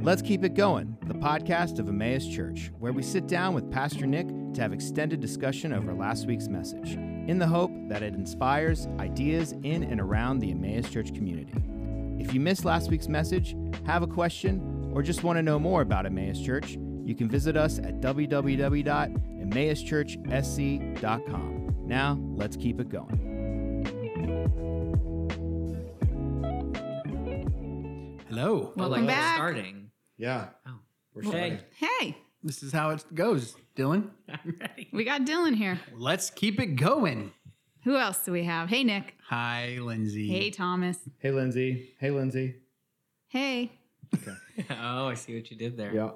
Let's Keep It Going, the podcast of Emmaus Church, where we sit down with Pastor Nick to have extended discussion over last week's message, in the hope that it inspires ideas in and around the Emmaus Church community. If you missed last week's message, have a question, or just want to know more about Emmaus Church, you can visit us at www.emmauschurchsc.com. Now, let's keep it going. Hello. Welcome like back. starting. Yeah. Oh, We're hey, Hey, This is how it goes, Dylan. I'm ready. we got Dylan here. Let's keep it going. Who else do we have? Hey, Nick. Hi, Lindsay. Hey, Thomas. Hey, Lindsay. Hey, Lindsay. Hey, oh, I see what you did there. Yeah.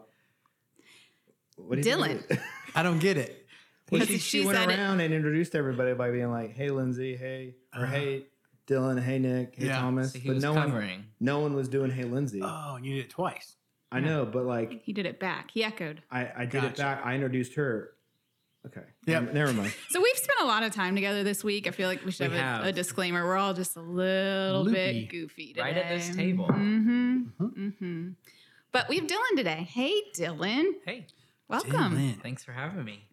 What do you Dylan. think? I don't get it. Well, Because she, she she went said it. around and introduced everybody by being like, "Hey, Lindsay. Hey, or uh-huh. hey, Dylan. Hey, Nick. Hey, Yeah. Thomas." So he but was no one, covering. no one was doing "Hey, Lindsay." Oh, and you did it twice. I know, but like, he did it back. He echoed. I, I did it back. I introduced her. Okay. Yeah. Um, never mind. So we've spent a lot of time together this week. I feel like we should We have, a, have. a disclaimer. We're all just a little Loopy. bit goofy today. Right at this table. Mm-hmm. Mm-hmm. But we have Dylan today. Hey, Dylan. Hey, Welcome. Dylan. thanks for having me.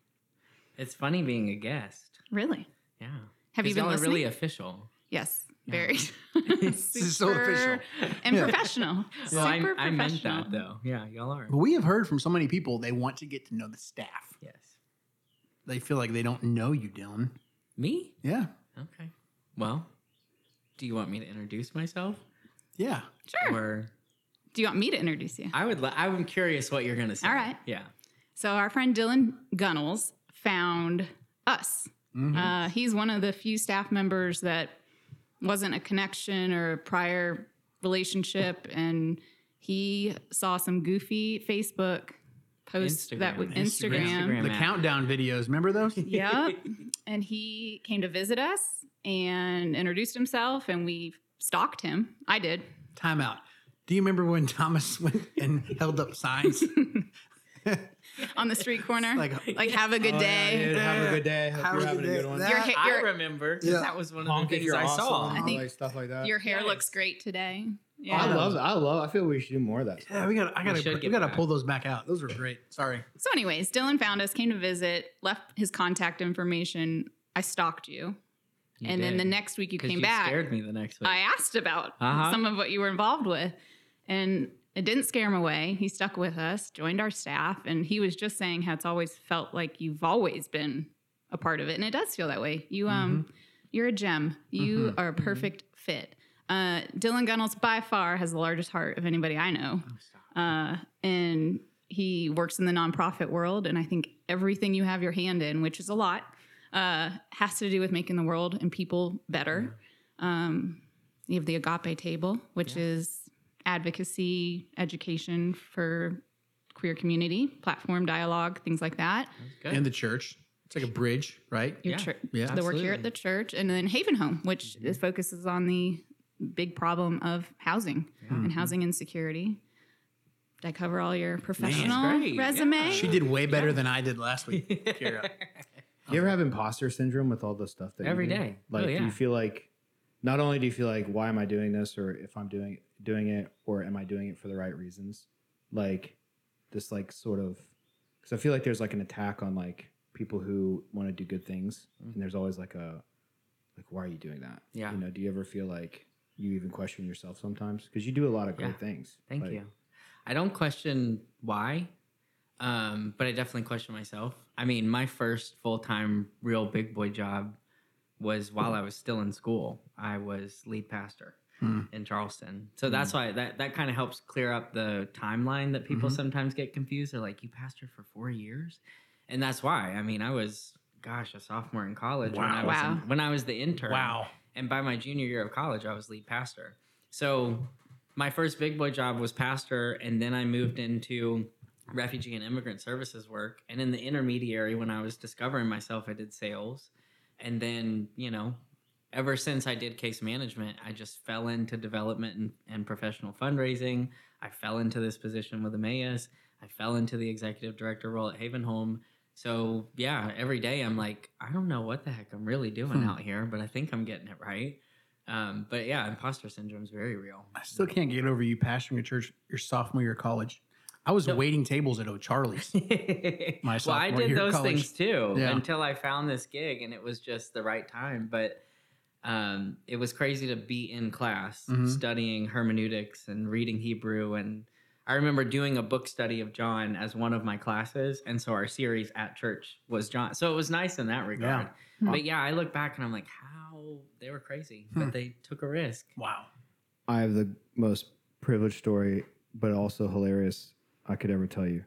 It's funny being a guest. Really? Yeah. Have you been y'all listening? really official. Yes. Yeah. Very. This is so Super official. and Yeah. professional. Well, I, Super I meant professional. that though. Yeah, y'all are. But we have heard from so many people they want to get to know the staff. Yes. They feel like they don't know you, Dylan. Me? Yeah. Okay. Well, do you want me to introduce myself? Yeah. Sure. Or Do you want me to introduce you? I would. li- I'm curious what you're gonna say. All right. Yeah. So our friend Dylan Gunnels found us. Mhm. Uh, he's one of the few staff members that wasn't a connection or a prior relationship, and he saw some goofy Facebook posts that Instagram. would Instagram. Instagram. Instagram. the countdown videos. Remember those? Yep. and he came to visit us and introduced himself, and we stalked him. I did. Timeout. Do you remember when Thomas went and held up signs? on the street corner. Like- like, have a good Oh, day. yeah, Have a good day. Hope Have you're a having good a good one. That- Your, ha- I remember Yeah. That was one of Honk the things you're I saw. I think like stuff like that. your hair Yes. looks great today. Yeah. I Yeah. love. I love. I feel we should do more of that. yeah, we got. I got should to. We get got to back. pull those back out. Those were great. Sorry. So, anyways, Dylan found us, came to visit, left his contact information. I stalked you, You and then the next week you came you back. scared me the next week. I asked about Uh-huh. some of what you were involved with, and it didn't scare him away. He stuck with us, joined our staff, and he was just saying how it's always felt like you've always been a part of it, and it does feel that way. You um, Mm-hmm. you're a gem. You are a perfect fit. Uh, Dylan Gunnels by far has the largest heart of anybody I know, Oh, uh, and he works in the nonprofit world. And I think everything you have your hand in, which is a lot, uh, has to do with making the world and people better. Um, you have the Agape Table, which is advocacy, education for queer community, platform dialogue, things like that. Good. And the church. It's like a bridge, right? Your Yeah. chur- Yeah. the work here at the church, and then Haven Home, which mm-hmm. is, focuses on the big problem of housing and mm-hmm. housing insecurity. Did I cover all your professional great. resume? Yeah. She did way better than I did last week. Kira. Do you ever have imposter syndrome with all the stuff that Every you do? day. Oh, Like, do yeah. you feel like not only do you feel like why am I doing this, or if I'm doing doing it, or am I doing it for the right reasons? Like this, like sort of, because I feel like there's like an attack on like people who want to do good things, Mm-hmm. and there's always like a like why are you doing that? Yeah. You know, do you ever feel like you even question yourself sometimes because you do a lot of great Yeah. things? Thank Like, you. I don't question why, um, but I definitely question myself. I mean, my first full time real big boy job was while I was still in school. I was lead pastor Hmm. in Charleston, so that's why that that kind of helps clear up the timeline that people Mhm. sometimes get confused. They're like, "You pastored for four years," and that's why. I mean, I was. Gosh, a sophomore in college when I was Wow. in- when I was the intern. Wow. And by my junior year of college, I was lead pastor. So my first big boy job was pastor, and then I moved into refugee and immigrant services work. And in the intermediary, when I was discovering myself, I did sales. And then, you know, ever since I did case management, I just fell into development and, and professional fundraising. I fell into this position with Emmaus. I fell into the executive director role at Haven Home. So yeah, every day I'm like, I don't know what the heck I'm really doing Hmm. out here, but I think I'm getting it right. Um, but yeah, imposter syndrome is very real. I still can't get over you pastoring a church your sophomore year of college. I was waiting tables at O'Charlie's. My well, I did those things too Yeah. until I found this gig, and it was just the right time. But um, it was crazy to be in class Mhm. studying hermeneutics and reading Hebrew. And I remember doing a book study of John as one of my classes, and so our series at church was John. So it was nice in that regard. Yeah. But yeah, I look back and I'm like, how they were crazy, Hmm. but they took a risk. Wow. I have the most privileged story, but also hilarious I could ever tell you.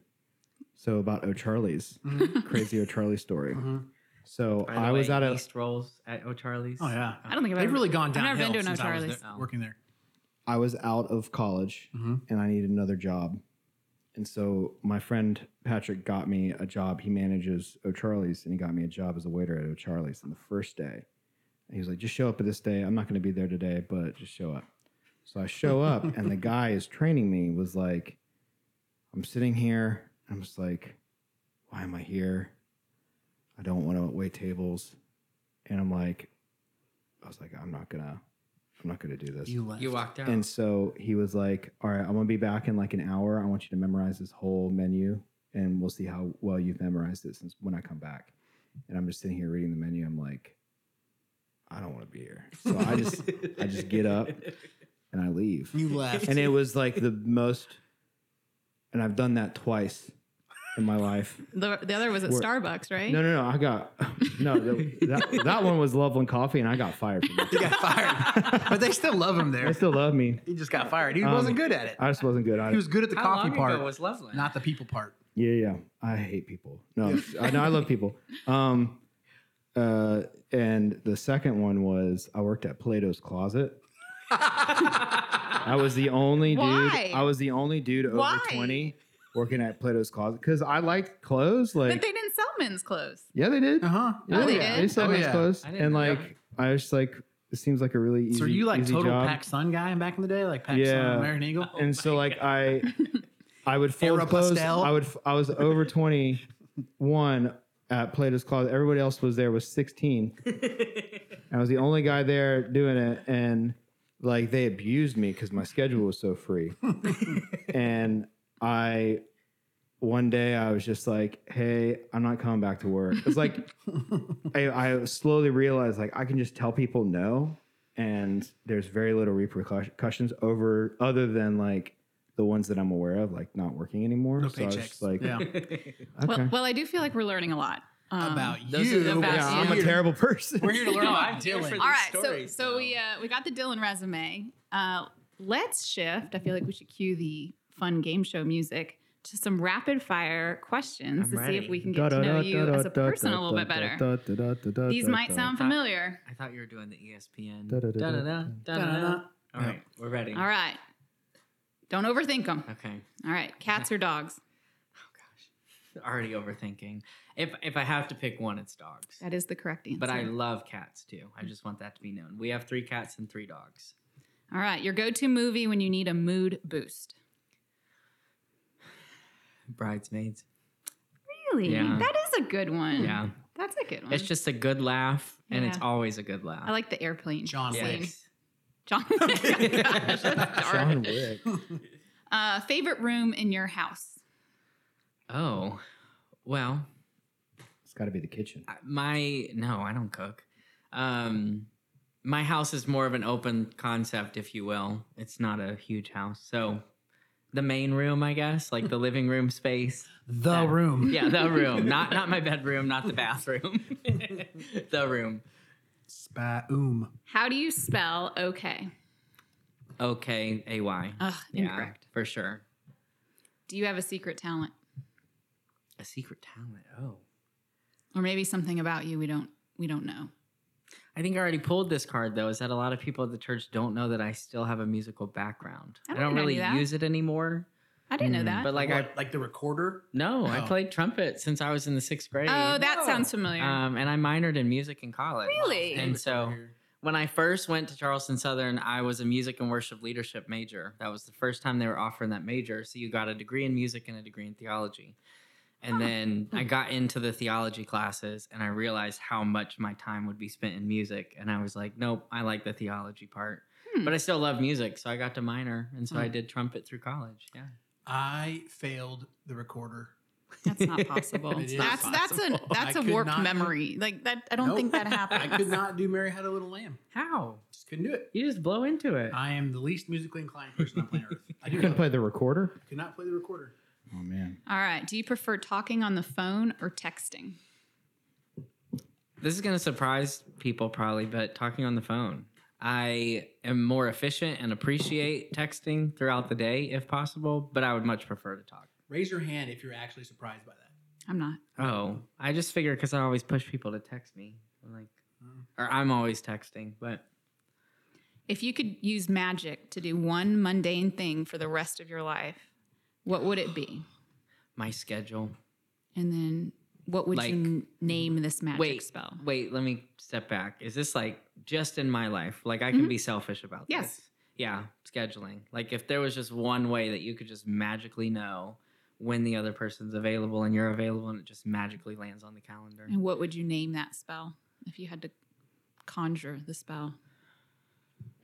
So about O'Charlie's, crazy O'Charlie story. Mhm. So By the I was way, at a East rolls at O'Charlie's. Oh yeah. I don't think I've They've ever, really gone I've downhill never been to an since I was O'Charlie's. there- working there. I was out of college Mhm. and I needed another job. And so my friend Patrick got me a job. He manages O'Charlie's and he got me a job as a waiter at O'Charlie's. And the first day, he was like, just show up at this day. I'm not going to be there today, but just show up. So I show up and the guy is training me was like, I'm sitting here. I'm just like, why am I here? I don't want to wait tables. And I'm like, I was like, I'm not gonna, I'm not gonna do this. You left. You walked out. And so he was like, All right, I'm gonna be back in like an hour. I want you to memorize this whole menu and we'll see how well you've memorized it since when I come back. And I'm just sitting here reading the menu. I'm like, I don't want to be here. So I just I just get up and I leave. You left. And it was like the most and I've done that twice in my life. The, the other was at We're- Starbucks, right? No, no, no. I got no. That, that one was Loveland Coffee, and I got fired from he it. got fired, but they still love him there. They still love me. He just got fired. He Um, wasn't good at it. I just wasn't good. at it. He was good at the How coffee long part, ago was Loveland? not the people part. Yeah, yeah. I hate people. No, I know I love people. Um, uh, and the second one was I worked at Plato's Closet. I was the only Why? dude. I was the only dude over Why? twenty working at Plato's Closet because I liked clothes. Like, but they didn't sell men's clothes. yeah, they did. Uh huh. Yeah, Oh, they yeah. did? They sold Oh, nice yeah. clothes, and like that. I was just like, it seems like a really easy. So are you like total job. PacSun guy back in the day, like Pac Yeah. Sun, American Eagle? and so like I, I would fold clothes. Aeropostale. I would. I was over twenty one at Plato's Closet. Everybody else was there was sixteen. I was the only guy there doing it, and like they abused me because my schedule was so free. and I, one day, I was just like, "Hey, I'm not coming back to work." It's like I, I slowly realized like I can just tell people no, and there's very little repercussions over other than like the ones that I'm aware of, like not working anymore. No so I was paychecks. just like, yeah. okay. Well, well, I do feel like we're learning a lot um, About those are you. the best yeah, I'm a terrible person. We're here to learn No, about I'm here for Dylan. All right, stories, so so though. we uh, we got the Dylan resume. Uh, let's shift. I feel like we should cue the fun game show music to some rapid fire questions I'm to see if we can get to know you as a person a little bit better. These might sound familiar. I thought you were doing the ESPN. All right, we're ready. All right, don't overthink them. Okay. All right, cats or dogs? Oh gosh, already overthinking. If if I have to pick one, it's dogs. That is the correct answer. But I love cats too. I just want that to be known. We have three cats and three dogs. All right, your go-to movie when you need a mood boost. Bridesmaids. Really? Yeah. That is a good one. Yeah. That's a good one. It's just a good laugh, and it's always a good laugh. I like the airplane. John scene. Wick. John Wick. Gosh. John Wick. Uh, favorite room in your house? Oh, well, It's got to be the kitchen. My no, I don't cook. Um, my house is more of an open concept, if you will. It's not a huge house, so the main room, I guess, like the living room space. The Yeah. room. Yeah, the room, not not my bedroom, not the bathroom. the room. Spaum. How do you spell okay? Okay, A Y. Ugh, Yeah, incorrect. for sure. Do you have a secret talent? A secret talent. Oh. Or maybe something about you we don't we don't know. I think I already pulled this card though. Is that a lot of people at the church don't know that I still have a musical background. I I didn't don't really that. use it anymore. I didn't know that. But like I like the recorder. no, I Oh. played trumpet since I was in the sixth grade. oh, that Oh. sounds familiar. um, and I minored in music in college. Really? And so when I first went to Charleston Southern, I was a music and worship leadership major. That was the first time they were offering that major. So you got a degree in music and a degree in theology. And then I got into the theology classes and I realized how much my time would be spent in music. And I was like, nope, I like the theology part. Hmm. But I still love music. So I got to minor. And so I Hmm. did trumpet through college. Yeah. I failed the recorder. That's not possible. It is that's that's a that's I a warped not do- memory. Like that, I don't Nope. think that happened. I could not do Mary Had a Little Lamb. How? Just couldn't do it. You just blow into it. I am the least musically inclined person on planet Earth. I You couldn't not play the recorder? I could not play the recorder. Oh man. All right. Do you prefer talking on the phone or texting? This is going to surprise people probably, but talking on the phone. I am more efficient and appreciate texting throughout the day if possible, but I would much prefer to talk. Raise your hand if you're actually surprised by that. I'm not. Oh, I just figure because I always push people to text me. I'm like, uh-huh. or I'm always texting, but If you could use magic to do one mundane thing for the rest of your life, what would it be? my schedule. And then what would Like- you name this magic Wait, spell? wait, let me step back. Is this like just in my life? Like I can mm-hmm. be selfish about this. Yes. this. Yeah, scheduling. Like if there was just one way that you could just magically know when the other person's available and you're available and it just magically lands on the calendar. And what would you name that spell if you had to conjure the spell?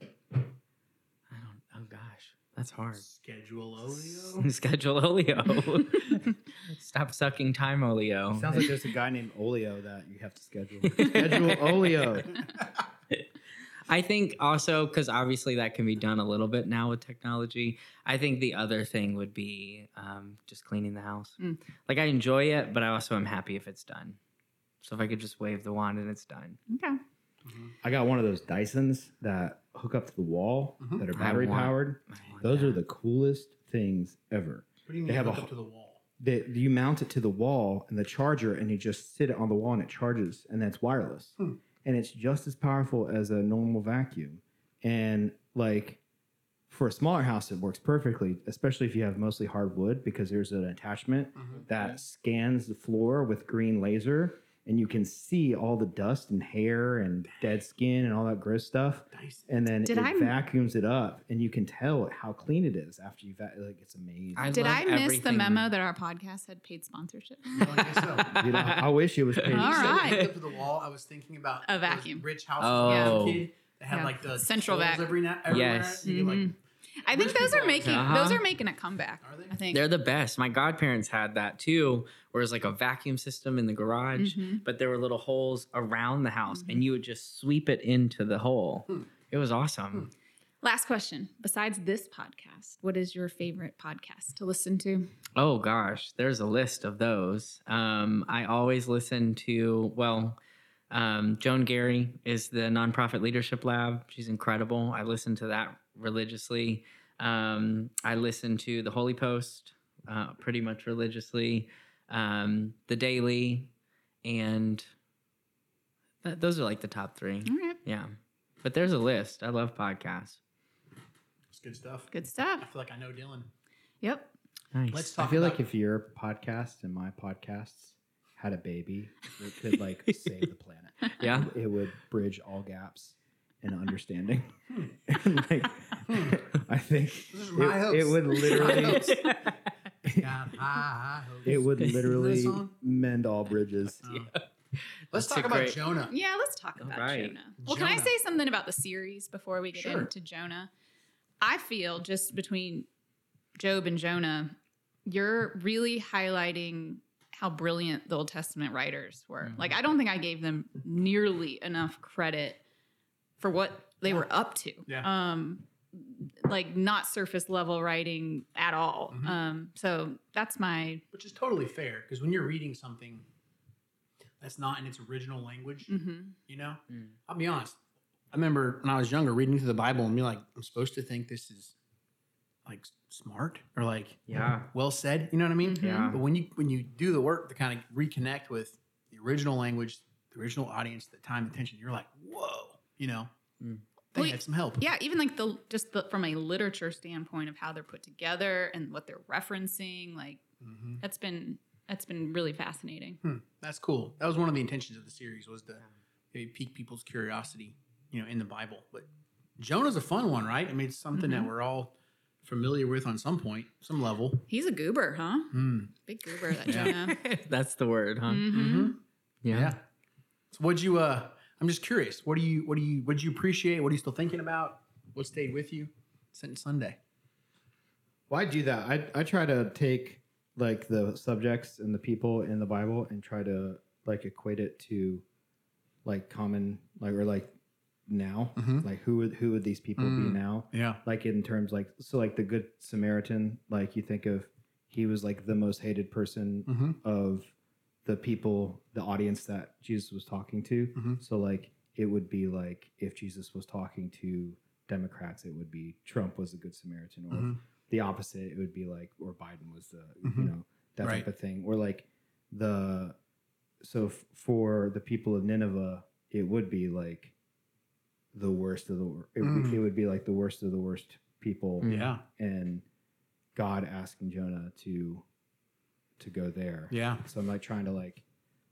I don't oh gosh. That's hard. Schedule Olio. Schedule Olio. Stop sucking time, Olio. Sounds like there's a guy named Olio that you have to schedule. schedule Olio. I think also because obviously that can be done a little bit now with technology. I think the other thing would be um, just cleaning the house. Mm. Like I enjoy it, but I also am happy if it's done. So if I could just wave the wand and it's done. Okay. I got one of those Dysons that hook up to the wall Mhm. that are battery want- powered. I want Those are the coolest things ever. What do you mean They have a hook ho- up to the wall? That you mount it to the wall and the charger, and you just sit it on the wall and it charges, and that's wireless. Hmm. And it's just as powerful as a normal vacuum. And like for a smaller house, it works perfectly, especially if you have mostly hardwood, because there's an attachment Mhm. that scans the floor with green laser, and you can see all the dust and hair and dead skin and all that gross stuff. Dyson. And then Did it I- vacuums it up, and you can tell how clean it is after you va- like it's amazing. I Did love I miss the everything- memo that our podcast had paid sponsorship? No, I guess so. You know, I wish it was paid. When you All said right. up to the wall, I was thinking about A those vacuum. rich houses Oh. when I was a Yeah. kid that had Yeah. like the Central holes vac. every now everywhere. Yes. You could, like, Mhm. I think those are making Uh-huh. those are making a comeback. Are they? I think They're the best. My godparents had that too, where it was like a vacuum system in the garage, Mhm. but there were little holes around the house, and you would just sweep it into the hole. Hmm. It was awesome. Last question. Besides this podcast, what is your favorite podcast to listen to? Oh gosh, there's a list of those. Um, I always listen to well, um, Joan Garry is the nonprofit leadership lab. She's incredible. I listen to that religiously. Um, I listen to the Holy Post uh, pretty much religiously, um, the Daily, and th- those are like the top three. All right. Yeah, but there's a list. I love podcasts. It's good stuff. Good stuff. I feel like I know Dylan. Yep. Nice. Let's I feel about like if your podcast and my podcasts had a baby, it could like save the planet. yeah. It would bridge all gaps in understanding. Hmm. and like, hmm. I think This is my it, hopes. it would literally, hopes. God, high hopes. it would Isn't that a literally mend all bridges. Oh. Let's That's talk about great- Jonah. Yeah, let's talk All about right. Jonah. Well, can I say something about the series before we get Sure. into Jonah? I feel just between Job and Jonah, you're really highlighting how brilliant the Old Testament writers were. Mm-hmm. Like, I don't think I gave them nearly enough credit for what they were up to. Yeah. Um, like not surface level writing at all. Mhm. Um, so that's my Which is totally fair because when you're reading something that's not in its original language, mhm. you know, Mm. I'll be honest. I remember when I was younger reading through the Bible and be like, I'm supposed to think this is like smart or like Yeah. well said. You know what I mean? Mhm. Yeah. But when you when you do the work to kind of reconnect with the original language, the original audience, the time, attention, you're like, whoa, you know, Mm. they Well, had some help. Yeah, even like the just the, from a literature standpoint of how they're put together and what they're referencing, like hmm that's been that's been really fascinating. Hmm, that's cool. That was one of the intentions of the series was to maybe pique people's curiosity, you know, in the Bible. But Jonah's a fun one, right? I mean, it's something that Mhm. we're all familiar with on some point, some level. He's a goober, huh? Hmm. Big goober, that Yeah. Jonah. That's the word, huh? Mhm. Yeah. Yeah. So what'd you uh I'm just curious. What do you what do you what did you appreciate? What are you still thinking about? What stayed with you since Sunday? Well, I do that. I I try to take like the subjects and the people in the Bible and try to like equate it to like common like or like now. Mhm. Like who would who would these people Mm. be now? Yeah. Like in terms like so like the good Samaritan, like you think of he was like the most hated person Mm-hmm. of the people, the audience that Jesus was talking to. Mhm. So like it would be like if Jesus was talking to Democrats, it would be Trump was a good Samaritan, or Mhm. the opposite, it would be like or Biden was the Mhm. you know that Right. type of thing, or like the so f- for the people of Nineveh, it would be like the worst of the wor- it, would Mm. be, it would be like the worst of the worst people. Yeah. and God asking Jonah to to go there. Yeah. So I'm like trying to like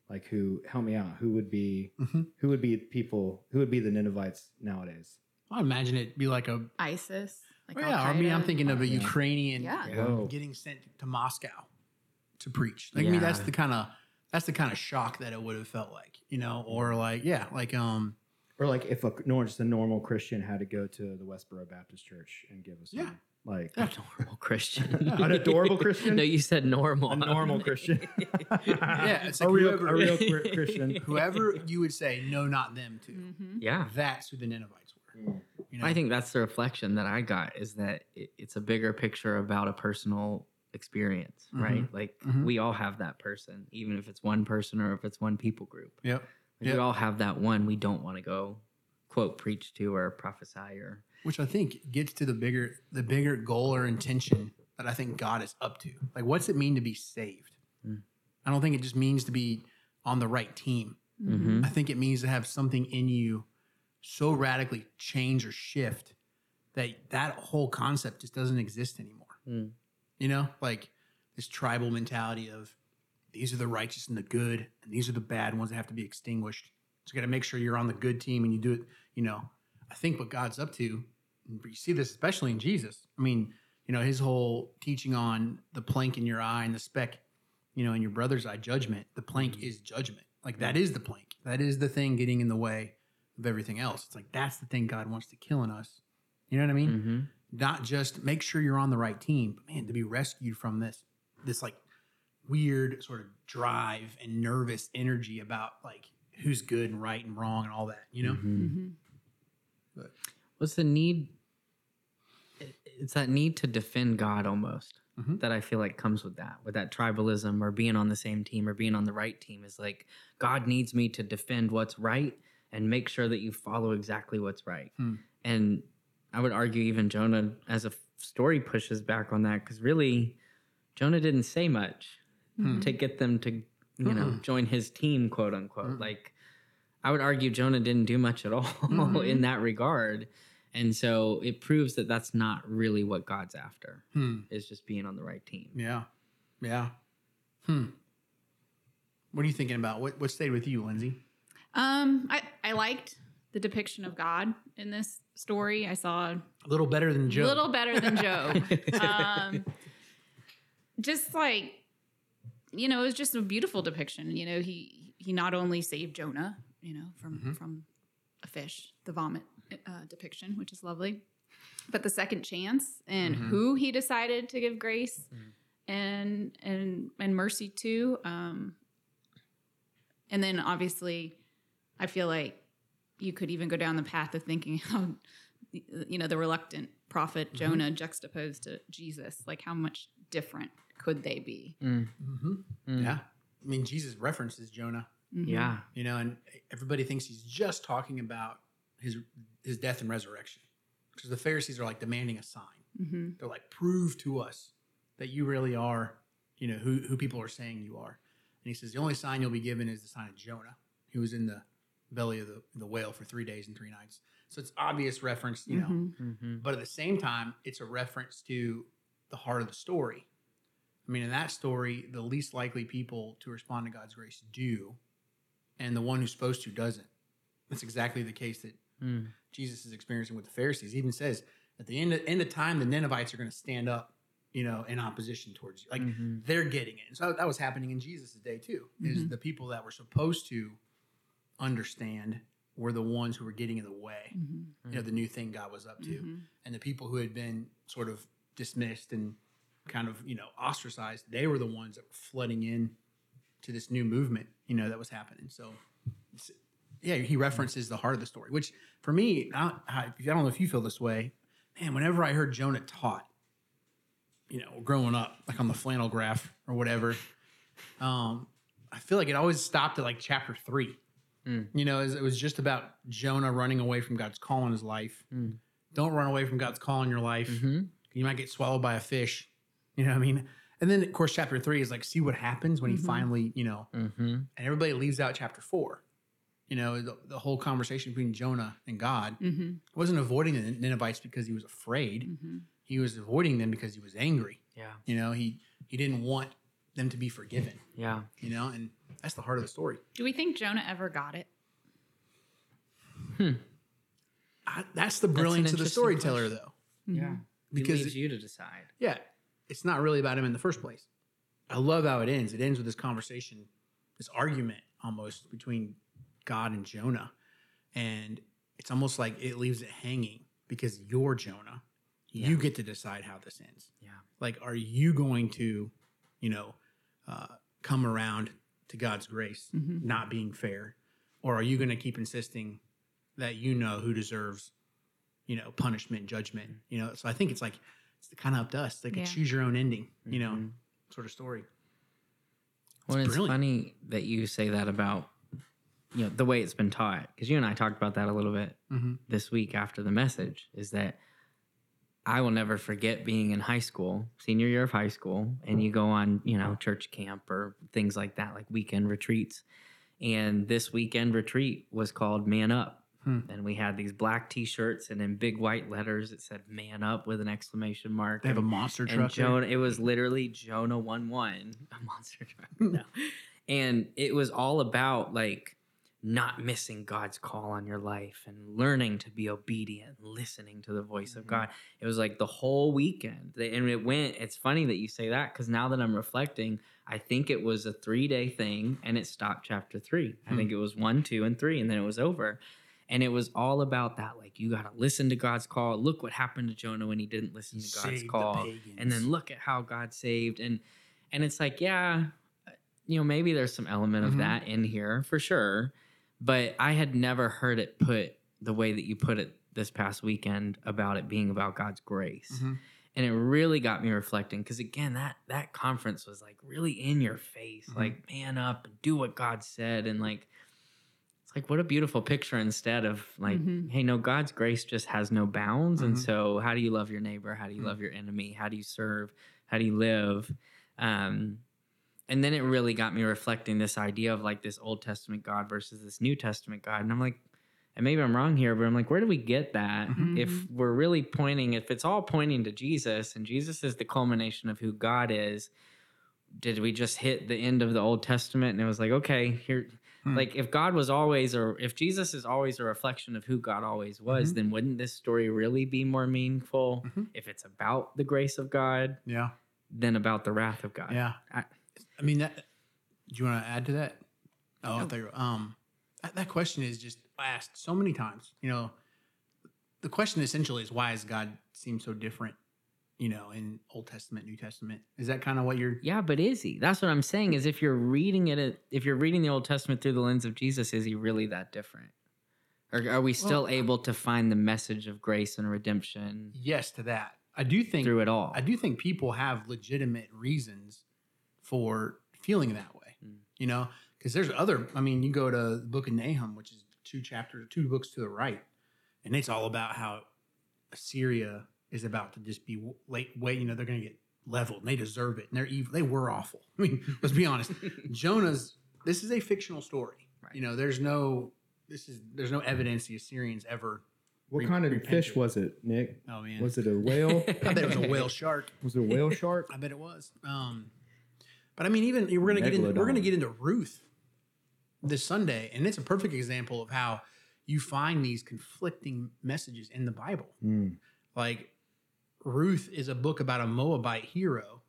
like who help me out. Who would be Mhm. who would be people who would be the Ninevites nowadays? I imagine it'd be like a ISIS. Like well, yeah, I mean I'm thinking of a Yeah. Ukrainian Yeah. Yeah. Getting sent to Moscow to preach. Like I mean that's the kind of that's the kind of shock that it would have felt like, you know, or like yeah, like um Or like if a nor just a normal Christian had to go to the Westboro Baptist Church and give us Yeah. Like Yeah. Normal Christian. An adorable Christian? no, you said normal. a normal Christian. Yeah, it's a real whoever- a real Chri- Christian. whoever you would say no not them to. Mhm. yeah. That's who the Ninevites were. Mm. You know? I think that's the reflection that I got is that it, it's a bigger picture about a personal experience, right? Like Mhm. we all have that person, even if it's one person or if it's one people group. Yep. Like, Yep. We all have that one we don't want to go quote preach to or prophesy or which I think gets to the bigger the bigger goal or intention that I think God is up to. Like, what's it mean to be saved? Mm. I don't think it just means to be on the right team. Mhm. I think it means to have something in you so radically change or shift that that whole concept just doesn't exist anymore. Mm. You know, like this tribal mentality of these are the righteous and the good, and these are the bad ones that have to be extinguished. So you got to make sure you're on the good team and you do it. You know, I think what God's up to, you see this especially in Jesus. I mean, you know, his whole teaching on the plank in your eye and the speck, you know, in your brother's eye, judgment. The plank is judgment. Like that is the plank. That is the thing getting in the way of everything else. It's like that's the thing God wants to kill in us. You know what I mean? Mhm. not just make sure you're on the right team, but man, to be rescued from this this like weird sort of drive and nervous energy about like who's good and right and wrong and all that, you know? Mhm. Mhm. What's the need? It- It's that need to defend God almost Mhm. that I feel like comes with that, with that tribalism or being on the same team or being on the right team is like God needs me to defend what's right and make sure that you follow exactly what's right. Hmm. And I would argue even Jonah as a story pushes back on that because really Jonah didn't say much Hmm. to get them to you know Mm-mm. join his team quote unquote Mm. like i would argue jonah didn't do much at all Mhm. in that regard and so it proves that that's not really what god's after Hmm. is just being on the right team Yeah. Yeah. Hmm. What are you thinking about? What what stayed with you, Lindsay? Um, I, I liked the depiction of God in this story. I saw A little better than Joe. a little better than Job. um, just like you know, it was just a beautiful depiction. You know, he he not only saved Jonah, you know, from Mhm. from a fish, the vomit uh, depiction, which is lovely, but the second chance and Mhm. who he decided to give grace and and and mercy to. Um, and then obviously, I feel like you could even go down the path of thinking how you know the reluctant prophet Mhm. Jonah juxtaposed to Jesus. Like how much different could they be? Mm, hmm mm. Yeah. I mean, Jesus references Jonah. Mhm. yeah you know, and everybody thinks he's just talking about his his death and resurrection, because the Pharisees are like demanding a sign. Mhm. They're like, prove to us that you really are, you know, who who people are saying you are. And he says the only sign you'll be given is the sign of Jonah, who was in the belly of the, the whale for three days and three nights. So it's obvious reference, you know, Mhm. Mhm. but at the same time, it's a reference to the heart of the story. I mean, in that story, the least likely people to respond to God's grace do, and the one who's supposed to doesn't. That's exactly the case that Mm. Jesus is experiencing with the Pharisees. He even says, at the end of, end of time, the Ninevites are going to stand up, you know, in opposition towards you. Like Mhm. they're getting it. And so that was happening in Jesus' day too. Is Mhm. the people that were supposed to understand were the ones who were getting in the way. Mhm. You know, the new thing God was up to, Mhm. and the people who had been sort of dismissed and kind of you know ostracized, they were the ones that were flooding in to this new movement. You know, that was happening. So. Yeah, he references the heart of the story, which for me, I, I I don't know if you feel this way, man. Whenever I heard Jonah taught, you know, growing up, like on the flannel graph or whatever, um, I feel like it always stopped at like chapter three. Mm. You know, it was- just about Jonah running away from God's call in his life. Mm. Don't run away from God's call in your life. Mhm. You might get swallowed by a fish. You know what I mean? And then, of course, chapter three is like, see what happens when he Mhm. finally, you know, Mhm. and everybody leaves out chapter four. You know, the, the whole conversation between Jonah and God Mhm. wasn't avoiding the Ninevites because he was afraid. Mhm. He was avoiding them because he was angry. Yeah. You know, he he didn't want them to be forgiven. Yeah. You know, and that's the heart of the story. Do we think Jonah ever got it? I, that's the an brilliance of the storyteller, question. though. Yeah. Because Because leaves you to decide. yeah, it's not really about him in the first place. I love how it ends. It ends with this conversation, this argument almost between God and Jonah, and it's almost like it leaves it hanging because you're Jonah. Yeah. You get to decide how this ends. Yeah. like are you going to you know uh, come around to god's grace Mhm. not being fair or are you going to keep insisting that you know who deserves you know punishment judgment you know so i think it's like it's kind of up to us like Yeah. choose your own ending you know Mhm. sort of story Well, it's funny that you say that about you know the way it's been taught because you and I talked about that a little bit mm-hmm. this week after the message. Is that I will never forget being in high school, senior year of high school, and you go on you know church camp or things like that, like weekend retreats. And this weekend retreat was called Man Up. Hmm. And we had these black T-shirts, and in big white letters it said "Man Up" with an exclamation mark. they have a monster and truck there. Jonah, it was literally Jonah one one, a monster truck. No. and it was all about like not missing God's call on your life and learning to be obedient, listening to the voice of Mhm. God. It was like the whole weekend. And it went, it's funny that you say that because now that I'm reflecting, I think it was a three day thing and it stopped chapter three. I Hmm. think it was one, two, and three, and then it was over. And it was all about that. Like, you got to listen to God's call. Look what happened to Jonah when he didn't listen to God's call and then look at how God saved and and it's like yeah you know maybe there's some element of Mhm. that in here for sure but I had never heard it put the way that you put it this past weekend about it being about God's grace Mhm. and it really got me reflecting because again that that conference was like really in your face Mhm. like man up and do what God said and like it's like what a beautiful picture instead of like Mhm. hey no God's grace just has no bounds and Mhm. so how do you love your neighbor how do you Mhm. love your enemy how do you serve how do you live um and then it really got me reflecting this idea of like this Old Testament God versus this New Testament God and I'm like and maybe I'm wrong here but I'm like where do we get that Mhm. if we're really pointing if it's all pointing to Jesus and Jesus is the culmination of who God is did we just hit the end of the Old Testament and it was like okay here Hmm. like if God was always or if Jesus is always a reflection of who God always was Mhm. then wouldn't this story really be more meaningful Mhm. if it's about the grace of God yeah than about the wrath of God yeah I- I mean that. Do you want to add to that? Oh, I No. thought you were- um, that, that question is just asked so many times. You know, the question essentially is why does God seem so different? You know, in Old Testament, New Testament, is that kind of what you're? Yeah, but is he? That's what I'm saying. Is if you're reading it, if you're reading the Old Testament through the lens of Jesus, is he really that different? Or are we still Well, able to find the message of grace and redemption Yes, to that. I do think through it all? I do think people have legitimate reasons for feeling that way. Mm. You know, because there's other. I mean, you go to the Book of Nahum, which is two chapters, two books to the right, and it's all about how Assyria is about to just be w- late. Wait, you know, they're going to get leveled, and they deserve it, and they're evil. They were awful. I mean, let's be honest. Jonah's. This is a fictional story. Right. You know, there's no. This is there's no evidence the Assyrians ever. What Re- kind of repented. fish was it, Nick? Oh man, Was it a whale? I bet it was a whale shark. was it a whale shark? I bet it was. Um, but I mean, even we're gonna get into we're gonna get into Ruth this Sunday, and it's a perfect example of how you find these conflicting messages in the Bible. Mm. Like Ruth is a book about a Moabite hero.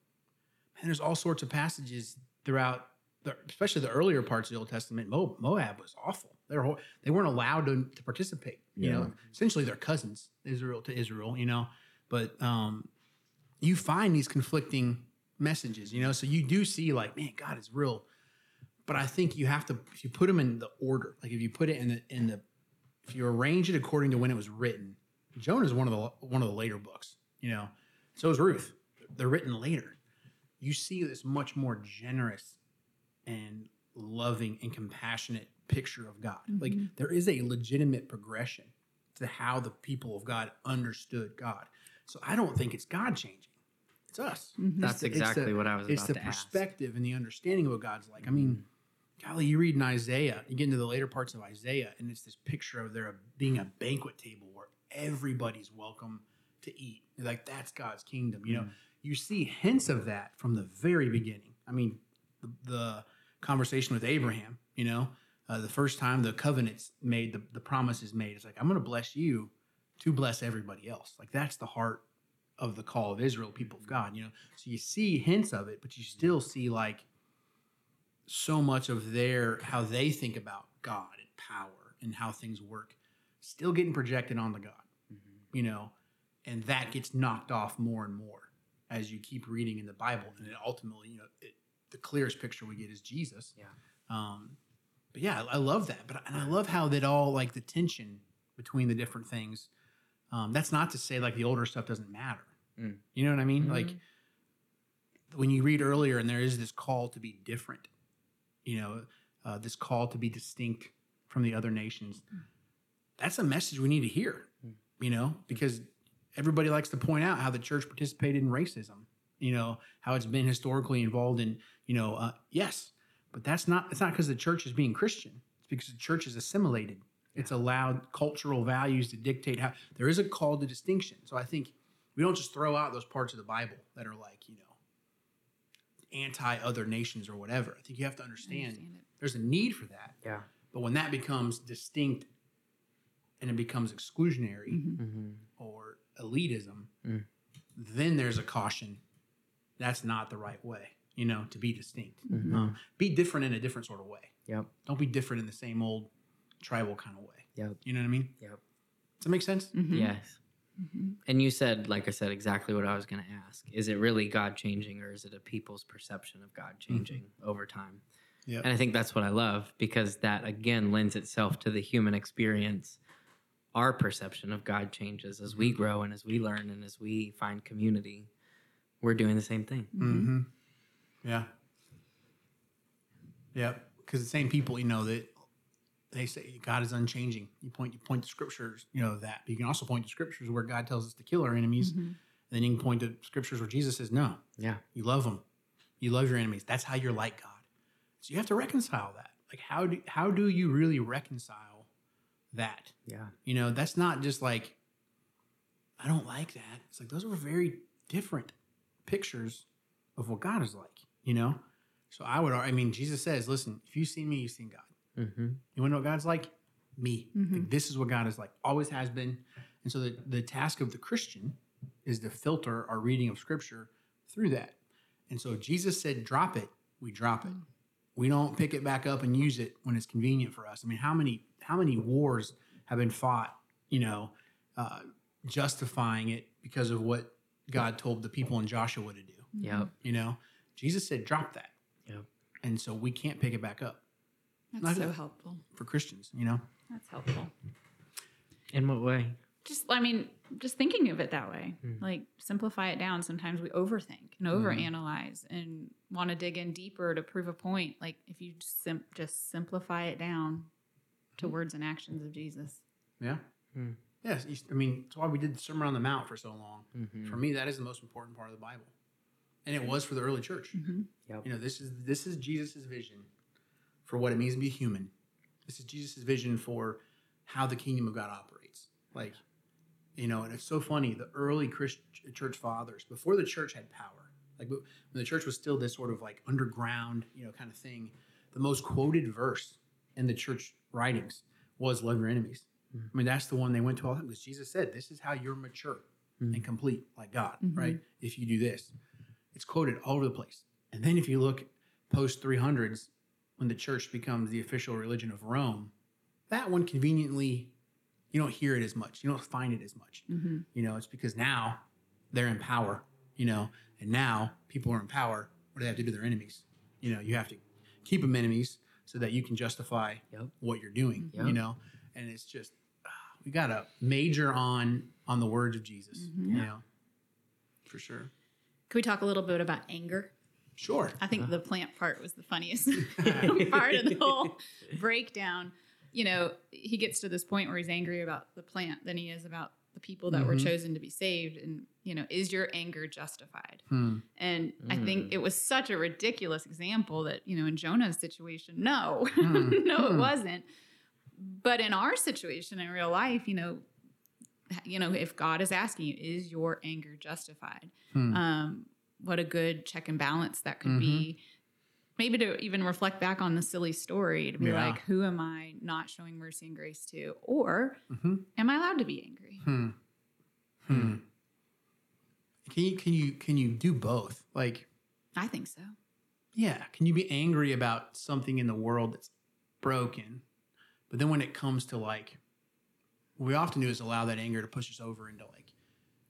And there's all sorts of passages throughout, the, especially the earlier parts of the Old Testament. Mo, Moab was awful. They were they weren't allowed to, to participate. You know, essentially they're cousins, Israel to Israel. You know, but um, you find these conflicting messages. You know, so you do see like, man, God is real. But I think you have to if you put them in the order, like if you put it in the in the if you arrange it according to when it was written, Jonah is one of the one of the later books. You know, so is Ruth. They're written later. You see this much more generous and loving and compassionate picture of God. Mm-hmm. Like there is a legitimate progression to how the people of God understood God. So I don't think it's God changing. It's us. That's It's the- it's exactly the- what I was It's about the to ask. perspective and the understanding of what God's like. I mean, golly, you read in Isaiah, you get into the later parts of Isaiah, and it's this picture of there being a banquet table where everybody's welcome to eat. Like that's God's kingdom. You know, you see hints of that from the very beginning. I mean, the, the conversation with Abraham, you know, uh, the first time the covenant's made, the, the promise is made. It's like, I'm going to bless you to bless everybody else. Like that's the heart of the call of Israel, people of God, you know. So you see hints of it, but you still see like so much of their how they think about God and power and how things work still getting projected on the God, you know, and that gets knocked off more and more as you keep reading in the Bible, and then ultimately, you know, it, the clearest picture we get is Jesus. Yeah. Um, but yeah, I, I love that. But and I love how that all like the tension between the different things. Um, that's not to say like the older stuff doesn't matter. Mm. You know what I mean? Mhm. Like when you read earlier, and there is this call to be different. You know, uh, this call to be distinct from the other nations. That's a message we need to hear. You know, because everybody likes to point out how the church participated in racism. You know how it's been historically involved in. You know, uh, yes, but that's not. It's not because the church is being Christian. It's because the church is assimilated. It's allowed cultural values to dictate how. There is a call to distinction. So I think we don't just throw out those parts of the Bible that are like you know anti other nations or whatever. I think you have to understand, Understand there's a need for that. Yeah. But when that becomes distinct and it becomes exclusionary Mm-hmm. or elitism, Mm. then there's a caution. That's not the right way, you know, to be distinct. Mhm. Um, be different in a different sort of way. Yep. Don't be different in the same old tribal kind of way. Yep. You know what I mean? Yep. Does that make sense? Mhm. Yes. Mhm. And you said, like I said, exactly what I was going to ask. Is it really God changing or is it a people's perception of God changing over time? Yep. And I think that's what I love because that again lends itself to the human experience. Our perception of God changes as we grow and as we learn and as we find community. We're doing the same thing. Mm-hmm. Yeah. Yeah. Because the same people, you know, that they say God is unchanging. You point, you point to scriptures, you know that. But you can also point to scriptures where God tells us to kill our enemies. Mhm. Then you can point to scriptures where Jesus says, "No, Yeah. you love them, you love your enemies. That's how you're like God." So you have to reconcile that. Like, how do how do you really reconcile that? Yeah. You know, that's not just like, I don't like that. It's like those are very different pictures of what God is like, you know? So I would, I mean, Jesus says, listen, if you see me, you've seen God. Mm-hmm. You want to know what God's like? Me. Mhm. Like, this is what God is like, always has been. And so the, the task of the Christian is to filter our reading of scripture through that. And so Jesus said, drop it, we drop it. We don't pick it back up and use it when it's convenient for us. I mean, how many how many wars have been fought, you know, uh, justifying it because of what God told the people in Joshua to do? Yep. You know, Jesus said, drop that. Yep. And so we can't pick it back up That's Not so that- helpful. for Christians, you know? That's helpful. In what way? Just, I mean, just thinking of it that way, Hmm. like simplify it down. Sometimes we overthink and overanalyze and want to dig in deeper to prove a point. Like if you just, sim- just simplify it down to Hmm. words and actions of Jesus. Yeah. Hmm. Yes. you- I mean, that's why we did the Sermon on the Mount for so long. Mm-hmm. For me, that is the most important part of the Bible. And it was for the early church. Mm-hmm. Yep. You know, this is this is Jesus' vision for what it means to be human. This is Jesus' vision for how the kingdom of God operates. Like, you know, and it's so funny. The early Christ, church fathers, before the church had power, like when the church was still this sort of like underground, you know, kind of thing, the most quoted verse in the church writings was "Love your enemies." I mean, that's the one they went to all the time because Jesus said, "This is how you're mature. and complete like God, Mhm. right? If you do this, it's quoted all over the place. And then if you look post 300s, when the church becomes the official religion of Rome, that one conveniently, you don't hear it as much. You don't find it as much. Mhm. You know, it's because now they're in power, you know, and now people are in power. What do they have to do to their enemies? You know, you have to keep them enemies so that you can justify Yep. what you're doing, Yep. you know? And it's just, ah, we got to major on on the words of Jesus, Mhm. you know, for sure. Can we talk a little bit about anger? Sure. I think the plant part was the funniest part of the whole breakdown. You know, he gets to this point where he's angry about the plant than he is about the people that were Mhm. chosen to be saved. And, you know, is your anger justified? Hmm. And I Mm. think it was such a ridiculous example that, you know, in Jonah's situation, no, Hmm. no, it Hmm. wasn't. But in our situation in real life, you know, you know, if God is asking you, is your anger justified? Hmm. Um, what a good check and balance that could Mhm. be. Maybe to even reflect back on the silly story to be Yeah. like, who am I not showing mercy and grace to? Or Mhm. am I allowed to be angry? Hmm. Hmm. Can you can you can you do both? Like, I think so. yeah, can you be angry about something in the world that's broken, but then when it comes to like, what we often do is allow that anger to push us over into like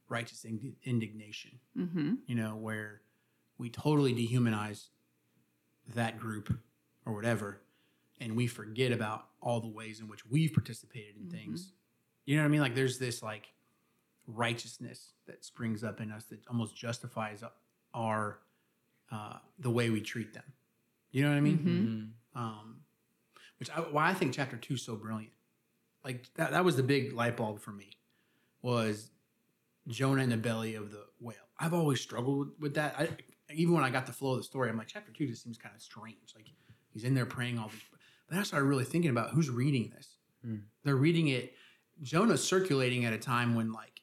righteous indi- indignation. Mm-hmm. You know, where we totally dehumanize that group or whatever, and we forget about all the ways in which we've participated in things. You know what I mean? Like there's this like righteousness that springs up in us that almost justifies our uh, the way we treat them. You know what I mean? Mhm. Um, which I, why I think chapter two is so brilliant. Like that, that was the big light bulb for me was Jonah in the belly of the whale. I've always struggled with that. I, even when I got the flow of the story, I'm like, chapter two just seems kind of strange. Like he's in there praying all these. But then I started really thinking about who's reading this. Hmm. They're reading it. Jonah's circulating at a time when like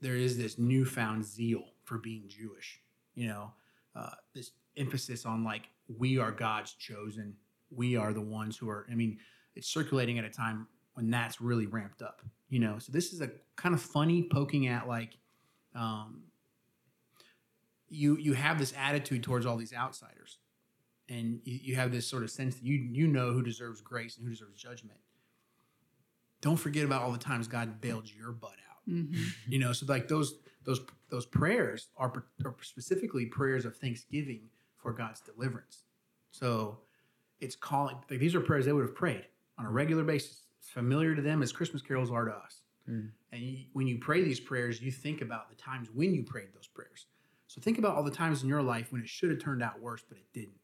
there is this newfound zeal for being Jewish. You know, uh, this emphasis on like we are God's chosen. We are the ones who are. I mean, it's circulating at a time when that's really ramped up. You know, so this is a kind of funny poking at like. Um, you you have this attitude towards all these outsiders, and you, you have this sort of sense that you you know who deserves grace and who deserves judgment. Don't forget about all the times God bailed your butt out Mm-hmm. you know so like those those those prayers are, are specifically prayers of thanksgiving for god's deliverance so it's calling like these are prayers they would have prayed on a regular basis familiar to them as christmas carols are to us. Mm. and you, when you pray these prayers you think about the times when you prayed those prayers. So think about all the times in your life when it should have turned out worse but it didn't.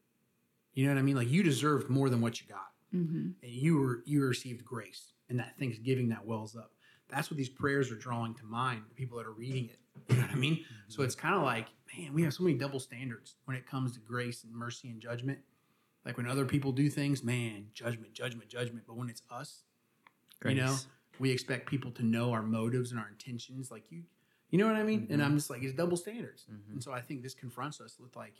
You know what i mean? Like you deserved more than what you got. Mm-hmm. and you were you received grace and that thanksgiving that wells up. That's what these prayers are drawing to mind the people that are reading it. You know what i mean? So it's kind of like man we have so many double standards when it comes to grace and mercy and judgment. Like when other people do things man judgment judgment judgment. But when it's us you know we expect people to know our motives and our intentions like you you know what i mean? And i'm just like it's double standards. Mhm. and so i think this confronts us with like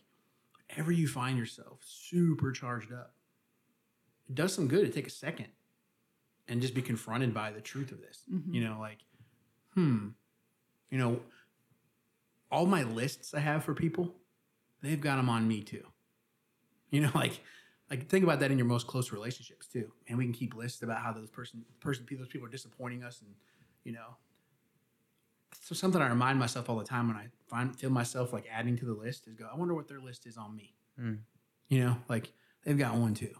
whenever you find yourself super charged up it does some good to take a second and just be confronted by the truth of this. Mhm. you know like hmm you know all my lists i have for people they've got them on me too. You know like like think about that in your most close relationships too and we can keep lists about how those person person those people are disappointing us and you know so something i remind myself all the time when i find feel myself like adding to the list is go i wonder what their list is on me Mm. you know like they've got one too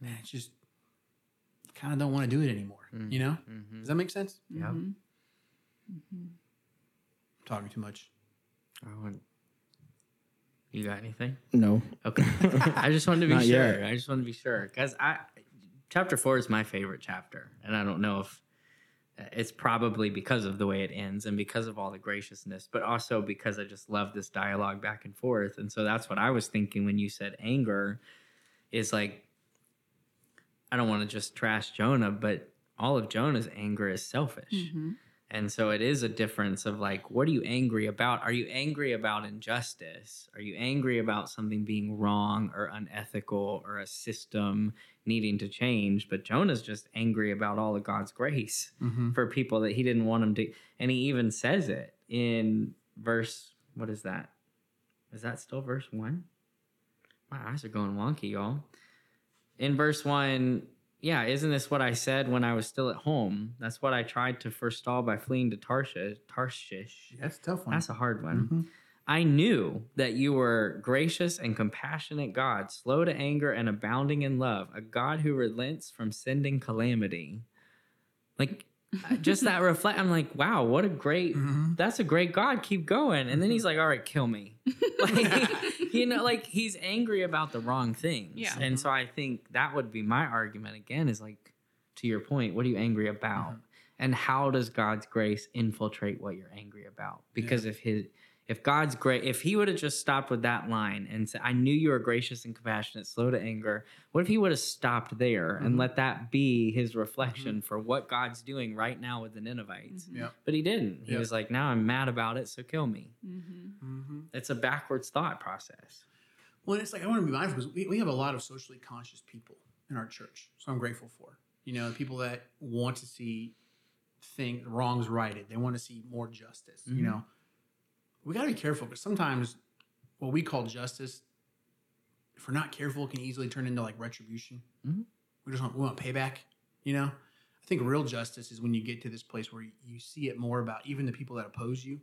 man it's just kind of don't want to do it anymore Mm. you know Mhm. does that make sense Yeah. Mm-hmm. I'm talking too much I want- You got anything? No. Okay. I just wanted to be Not sure. yet. I just wanted to be sure because I chapter four is my favorite chapter, and I don't know if uh, it's probably because of the way it ends and because of all the graciousness, but also because I just love this dialogue back and forth. And so that's what I was thinking when you said anger is like I don't want to just trash Jonah, but all of Jonah's anger is selfish. Mm-hmm. And so it is a difference of like, what are you angry about? Are you angry about injustice? Are you angry about something being wrong or unethical or a system needing to change? But Jonah's just angry about all of God's grace mm-hmm. for people that he didn't want him to. And he even says it in verse what is that? Is that still verse one? My eyes are going wonky, y'all. In verse one, yeah, isn't this what I said when I was still at home? That's what I tried to forestall by fleeing to Tarshish. Tarshish. That's a tough one. That's a hard one. Mhm. I knew that you were gracious and compassionate God, slow to anger and abounding in love, a God who relents from sending calamity. Like just that reflect I'm like, wow, what a great Mhm. that's a great God. Keep going. And then he's like, all right, kill me. like, you know, like he's angry about the wrong things. Yeah. And so I think that would be my argument again is like, to your point, what are you angry about? Mhm. And how does God's grace infiltrate what you're angry about? Because if his if God's great, if he would have just stopped with that line and said, I knew you were gracious and compassionate, slow to anger, what if he would have stopped there and Mhm. let that be his reflection for what God's doing right now with the Ninevites? Yep. But he didn't. He Yep. was like, now I'm mad about it, so kill me. Mm-hmm. Mhm. It's a backwards thought process. Well, it's like I want to be mindful because we, we have a lot of socially conscious people in our church, so I'm grateful for. You know, people that want to see things, wrongs righted. They want to see more justice. You know, we got to be careful because sometimes what we call justice, if we're not careful, can easily turn into like retribution. Mhm. We just want we want payback. You know, I think real justice is when you get to this place where you, see it more about even the people that oppose you.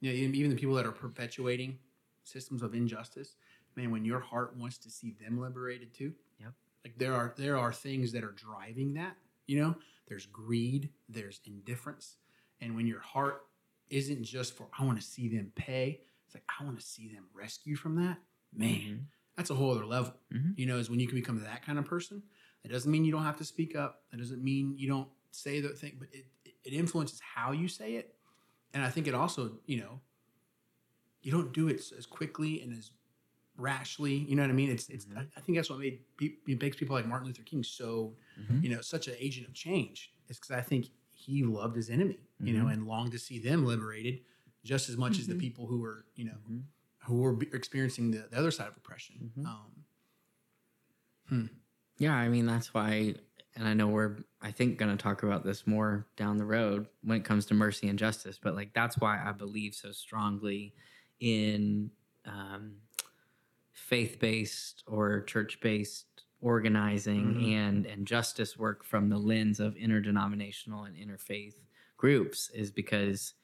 You know, even even the people that are perpetuating systems of injustice man, when your heart wants to see them liberated too. Yep. Like there are there are things that are driving that. You know, there's greed, there's indifference, and when your heart isn't just for I want to see them pay, it's like I want to see them rescue from that. Man, Mhm. that's a whole other level. Mhm. You know, is when you can become that kind of person. That doesn't mean you don't have to speak up. That doesn't mean you don't say the thing, but it it influences how you say it, and I think it also you know you don't do it as quickly and as rashly. You know what I mean? It's it's. Mhm. I, I think that's what made it makes people like Martin Luther King so Mhm. you know such an agent of change. Is because I think he loved his enemy, you know, Mhm. and longed to see them liberated just as much as the Mhm. people who were you know Mhm. who were experiencing the, the other side of oppression. Mhm. Um, Yeah, I mean that's why, and I know we're I think going to talk about this more down the road when it comes to mercy and justice. But like that's why I believe so strongly in um, faith-based or church-based organizing Mhm. and and justice work from the lens of interdenominational and interfaith groups is because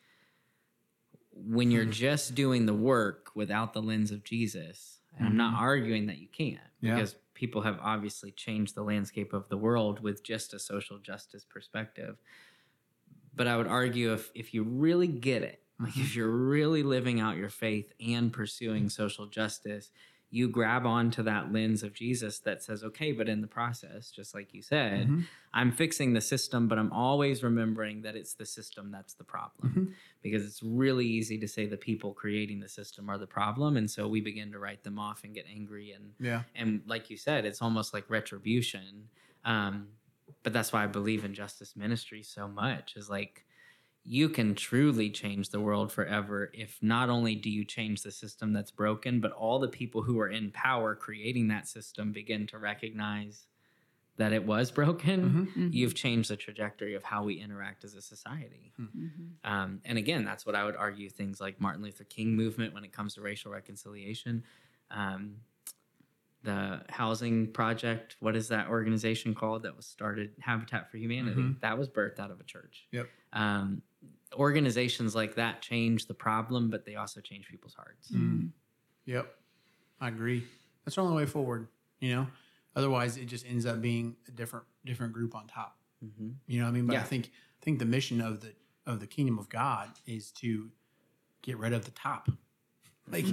when you're Hmm. just doing the work without the lens of Jesus, and I'm not Mhm. arguing that you can't, Yeah. because people have obviously changed the landscape of the world with just a social justice perspective. But I would argue if if you really get it, like if you're really living out your faith and pursuing social justice, you grab onto that lens of Jesus that says, okay, but in the process, just like you said, Mhm. I'm fixing the system, but I'm always remembering that it's the system that's the problem. Mhm. Because it's really easy to say the people creating the system are the problem. And so we begin to write them off and get angry. And, yeah, and like you said, it's almost like retribution. Um, but that's why I believe in justice ministry so much is like, you can truly change the world forever if not only do you change the system that's broken, but all the people who are in power creating that system begin to recognize that it was broken. Mhm. You've changed the trajectory of how we interact as a society. Mm-hmm. Um, and again, that's what I would argue things like Martin Luther King movement when it comes to racial reconciliation. Um, the housing project, what is that organization called that was started? Habitat for Humanity. Mhm. That was birthed out of a church. Yep. Um, organizations like that change the problem, but they also change people's hearts. Mm. Yep. I agree. That's the only way forward, you know? Otherwise it just ends up being a different different group on top. hmm You know what I mean? But I think I think the mission of the of the kingdom of God is to get rid of the top. Like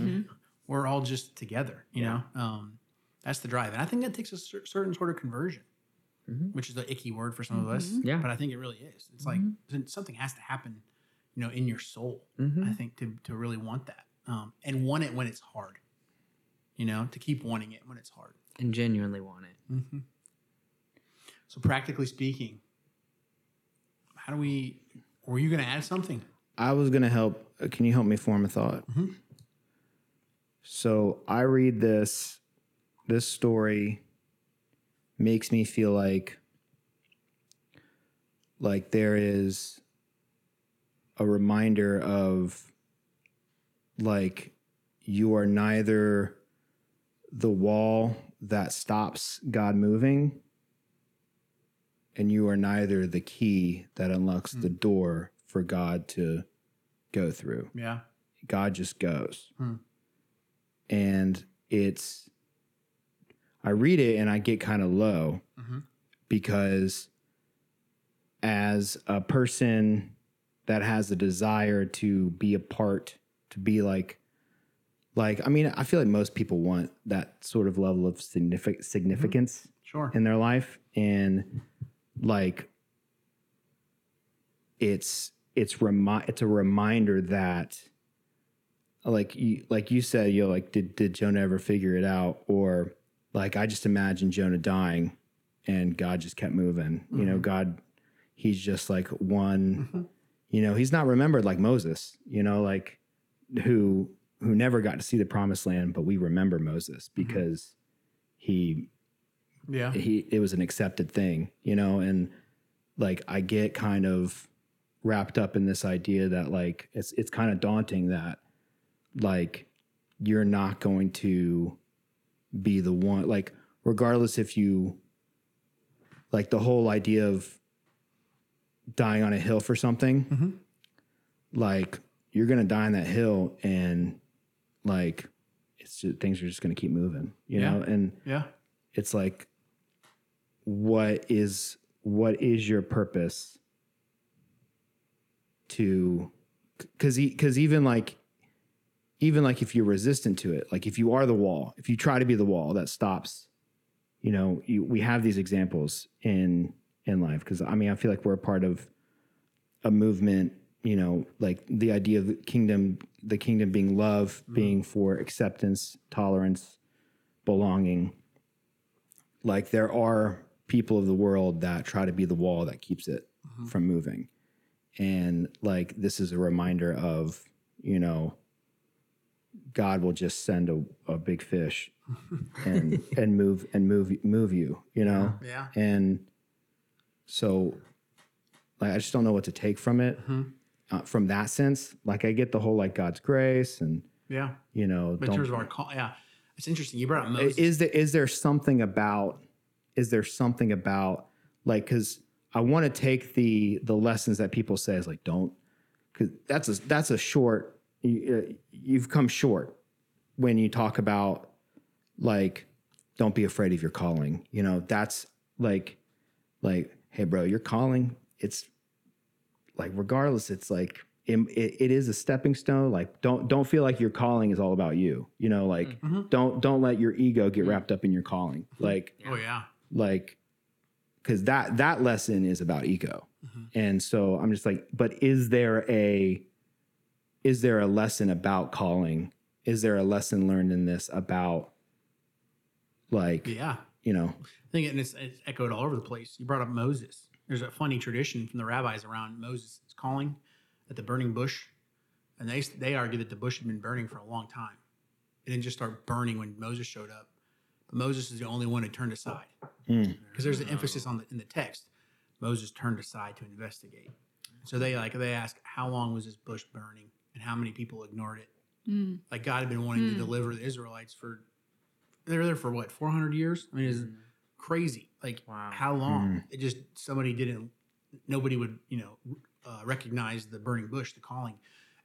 we're all just together, you Yeah. know? Um that's the drive. And I think that takes a cer- certain sort of conversion, Mhm. which is the icky word for some of us. Yeah. But I think it really is. It's like something has to happen, you know, in your soul. Mhm. I think to to really want that, um, and want it when it's hard. You know, to keep wanting it when it's hard. And genuinely want it. Mm-hmm. So practically speaking, how do we? Were you going to add something? I was gonna help. uh, Can you help me form a thought? Mhm. So I read this. This story makes me feel like like there is a reminder of like you are neither the wall that stops God moving and you are neither the key that unlocks the door for God to go through. Yeah. God just goes. Hmm. And it's, I read it and I get kind of low Mhm. because as a person that has a desire to be a part, to be like, like, I mean, I feel like most people want that sort of level of signific- significance Sure. in their life and like it's it's remi- it's a reminder that like you like you said you know, like did did Jonah ever figure it out or like I just imagine Jonah dying and God just kept moving. You know mm-hmm. God he's just like one mm-hmm. you know he's not remembered like Moses you know like who who never got to see the promised land but we remember Moses mm-hmm. because he yeah. he it was an accepted thing, you know, and like I get kind of wrapped up in this idea that like it's it's kind of daunting that like you're not going to be the one like regardless if you like the whole idea of dying on a hill for something mm-hmm. like you're gonna die on that hill and like it's just, things are just gonna keep moving you Yeah. know and Yeah. it's like what is what is your purpose to because because even like even like if you're resistant to it like if you are the wall if you try to be the wall that stops you know you, we have these examples in in life because i mean i feel like we're a part of a movement you know like the idea of the kingdom the kingdom being love mm-hmm. being for acceptance tolerance belonging. Like there are people of the world that try to be the wall that keeps it mm-hmm. from moving. And like this is a reminder of you know god will just send a, a big fish and and move and move move you you know Yeah. and so like i just don't know what to take from it uh, from that sense like i get the whole like god's grace and Yeah. you know But in don't- terms of our call, yeah, it's interesting. You brought up Moses. is there is there something about is there something about like because I want to take the the lessons that people say is like don't because that's a that's a short you, uh, you've come short when you talk about like don't be afraid of your calling. You know that's like like hey bro your calling. It's like regardless it's like it, it, it is a stepping stone. Like don't don't feel like your calling is all about you. You know like mm-hmm. Mm-hmm. don't don't let your ego get mm-hmm. wrapped up in your calling. Like oh yeah. like because that that lesson is about ego. And so i'm just like but is there a is there a lesson about calling is there a lesson learned in this about like Yeah. you know I think and it's, it's echoed all over the place. You brought up Moses. There's a funny tradition from the rabbis around Moses' calling at the burning bush, and they they argue that the bush had been burning for a long time. It didn't just start burning when Moses showed up, but Moses is the only one who turned aside Mm. because there's an emphasis on the in the text. Moses turned aside to investigate. So they like they ask how long was this bush burning and how many people ignored it. Mm. Like God had been wanting to deliver the Israelites for they're there for what 400 years. I mean, it's crazy. Like Wow. how long? It just somebody didn't. Nobody would you know uh, recognize the burning bush, the calling,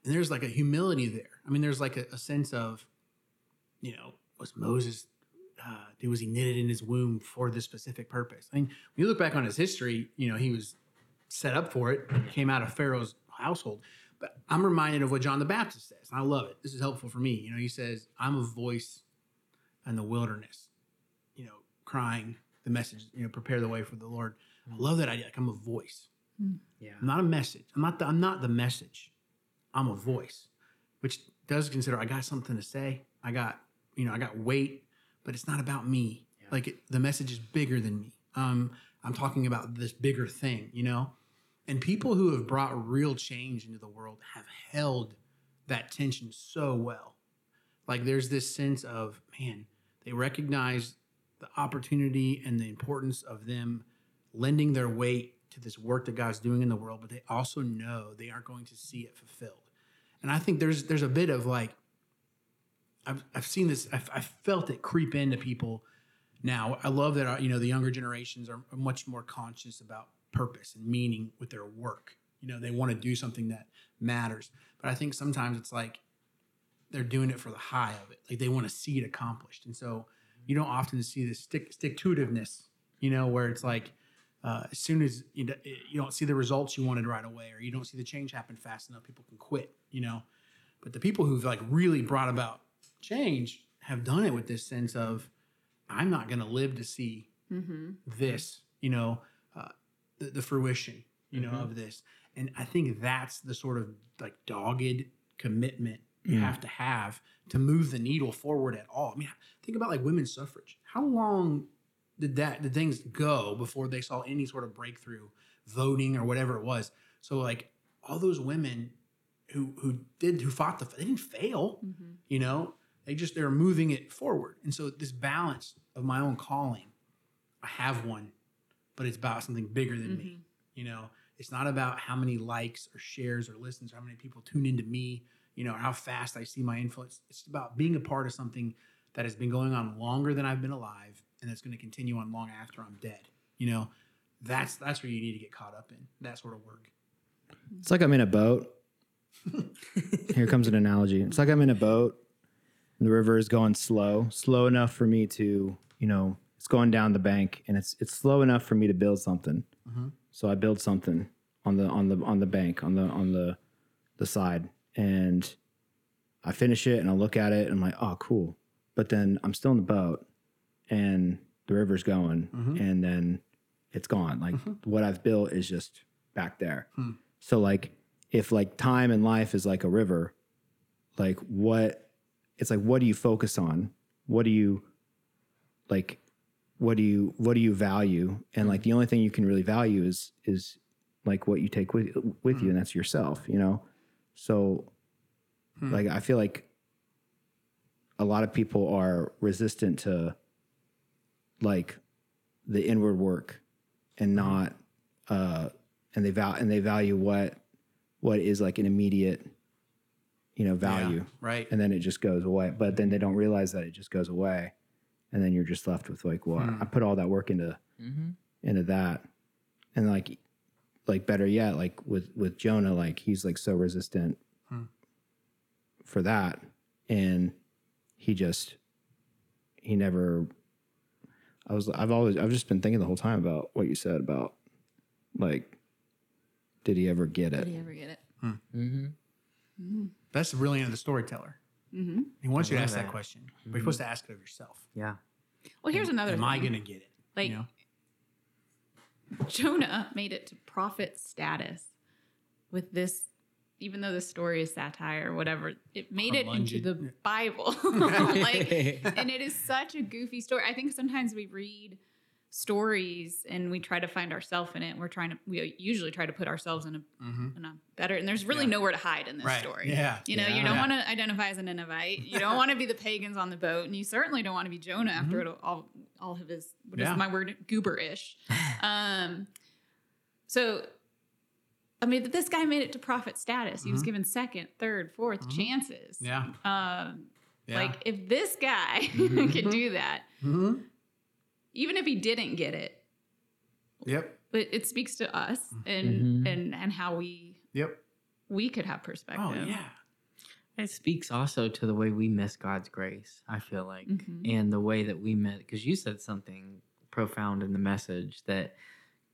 and there's like a humility there. I mean, there's like a, a sense of, you know, was Moses. Uh, was he knitted in his womb for this specific purpose? I mean, when you look back on his history, you know he was set up for it. Came out of Pharaoh's household. But I'm reminded of what John the Baptist says. And I love it. This is helpful for me. You know, he says, I'm a voice in the wilderness, you know, crying the message, you know, prepare the way for the Lord. I love that idea. Like I'm a voice. Yeah. I'm not a message. I'm not the, I'm not the message. I'm a voice, which does consider I got something to say. I got, you know, I got weight, but it's not about me. Like it, the message is bigger than me. Um, I'm talking about this bigger thing, you know? And people who have brought real change into the world have held that tension so well. Like there's this sense of, man, they recognize the opportunity and the importance of them lending their weight to this work that God's doing in the world, but they also know they aren't going to see it fulfilled. And I think there's there's a bit of like I've I've seen this I've, I've felt it creep into people now. I love that uh, you know the younger generations are, are much more conscious about purpose and meaning with their work. You know, they want to do something that matters. But I think sometimes it's like they're doing it for the high of it. Like they want to see it accomplished. And so mm-hmm. you don't often see this stick stick to itiveness, you know, where it's like uh, as soon as you, d- eh, you don't see the results you wanted right away, or you don't see the change happen fast enough, people can quit, you know. But the people who've like really brought about change have done it with this sense of, I'm not going to live to see mm-hmm. this, you know, the, the fruition, you know, mm-hmm. of this. And I think that's the sort of like dogged commitment you mm. have to have to move the needle forward at all. I mean, think about like women's suffrage. How long did that did things go before they saw any sort of breakthrough, voting or whatever it was? So like all those women who who did who fought the they didn't fail, mm-hmm. you know. They just they're moving it forward. And so this balance of my own calling, I have one, but it's about something bigger than me. Mm-hmm. You know, it's not about how many likes or shares or listens or how many people tune into me, you know, or how fast I see my influence. It's about being a part of something that has been going on longer than I've been alive and that's going to continue on long after I'm dead. You know, that's that's where you need to get caught up in that sort of work. It's like I'm in a boat. Here comes an analogy. It's like I'm in a boat. And the river is going slow, slow enough for me to, you know, it's going down the bank, and it's it's slow enough for me to build something. Mm-hmm. So I build something on the on the on the bank on the on the the side, and I finish it, and I look at it, and I'm like, oh, cool. But then I'm still in the boat, and the river's going, mm-hmm. and then it's gone. Like mm-hmm. what I've built is just back there. Hmm. So like if like time and life is like a river, like what it's like what do you focus on? What do you like what do you what do you value? And like mm. the only thing you can really value is is like what you take with with you mm. and that's yourself, you know? So hmm. like I feel like a lot of people are resistant to like the inward work and mm-hmm. not uh and they val and they value what what is like an immediate you know value Yeah, right. and then it just goes away but then they don't realize that it just goes away and then you're just left with like well Hmm. i put all that work into Mm-hmm. into that and like like better yet like with with jonah like he's like so resistant Hmm. for that and he just he never i was i've always i've just been thinking the whole time about what you said about like did he ever get it Did he ever get it? Mm-hmm. That's the brilliance of the storyteller. Mm-hmm. He wants you to ask that that. question, but you're supposed to ask it of yourself. Yeah. Well, here's another. Am I going to get it? Like you know? Jonah made it to prophet status with this, even though the story is satire or whatever, it made it into the Bible. like, and it is such a goofy story. I think sometimes we read stories and we try to find ourselves in it. We're trying to, we usually try to put ourselves in a, in a better, and there's really Mm-hmm. Yeah. nowhere to hide in this Right. story. Yeah. You know, you don't Yeah. want to identify as a Ninevite. You don't want to be the pagans on the boat, and you certainly don't want to be Jonah after it all, all of his what is Mm-hmm. My word gooberish. um, so, I mean, this guy made it to prophet status. He was given second, third, 4th chances. Mm-hmm. Yeah. Um, Yeah. Mm-hmm. Like if this guy can do that, even if he didn't get it, Yep. but it speaks to us and Mm-hmm. and and how we Yep. we could have perspective. Oh yeah. It speaks also to the way we miss God's grace, I feel like, Mhm. and the way that we met, because you said something profound in the message that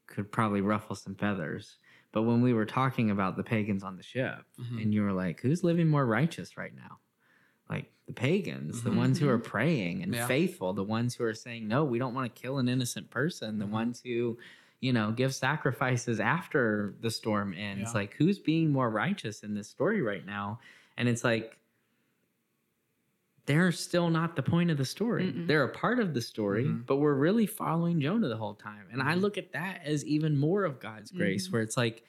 could probably ruffle some feathers. But when we were talking about the pagans on the ship, Mhm. and you were like, who's living more righteous right now? Like the pagans, the Mhm. ones who are praying and Yeah. faithful, the ones who are saying, no, we don't want to kill an innocent person, the Mhm. ones who, you know, give sacrifices after the storm ends. Yeah. Like, who's being more righteous in this story right now? And it's like, they're still not the point of the story. Mm-mm. They're a part of the story, Mhm. but we're really following Jonah the whole time. And I Mhm. look at that as even more of God's grace, Mhm. where it's like,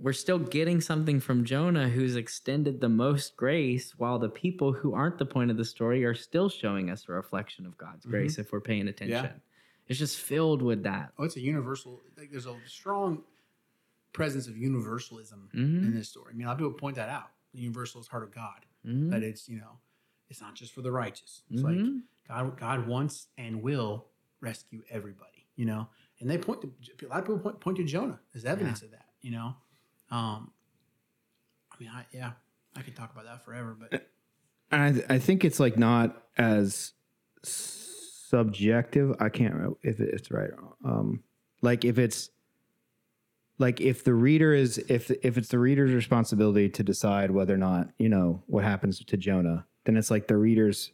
we're still getting something from Jonah who's extended the most grace, while the people who aren't the point of the story are still showing us a reflection of God's Mhm. grace if we're paying attention. It's just filled with that. Oh, it's a universal. Like there's a strong presence of universalism Mhm. in this story. I mean, a lot of people point that out. The universalist heart of God. Mhm. That it's you know, it's not just for the righteous. It's like God, God wants and will rescue everybody. You know, and they point to a lot of people point, point to Jonah as evidence of that. You know, um, I mean, I, yeah, I could talk about that forever, but I, I think it's like not as subjective. I can't remember if it's right. Um, like if it's like if the reader is if if it's the reader's responsibility to decide whether or not you know what happens to Jonah, then it's like the reader's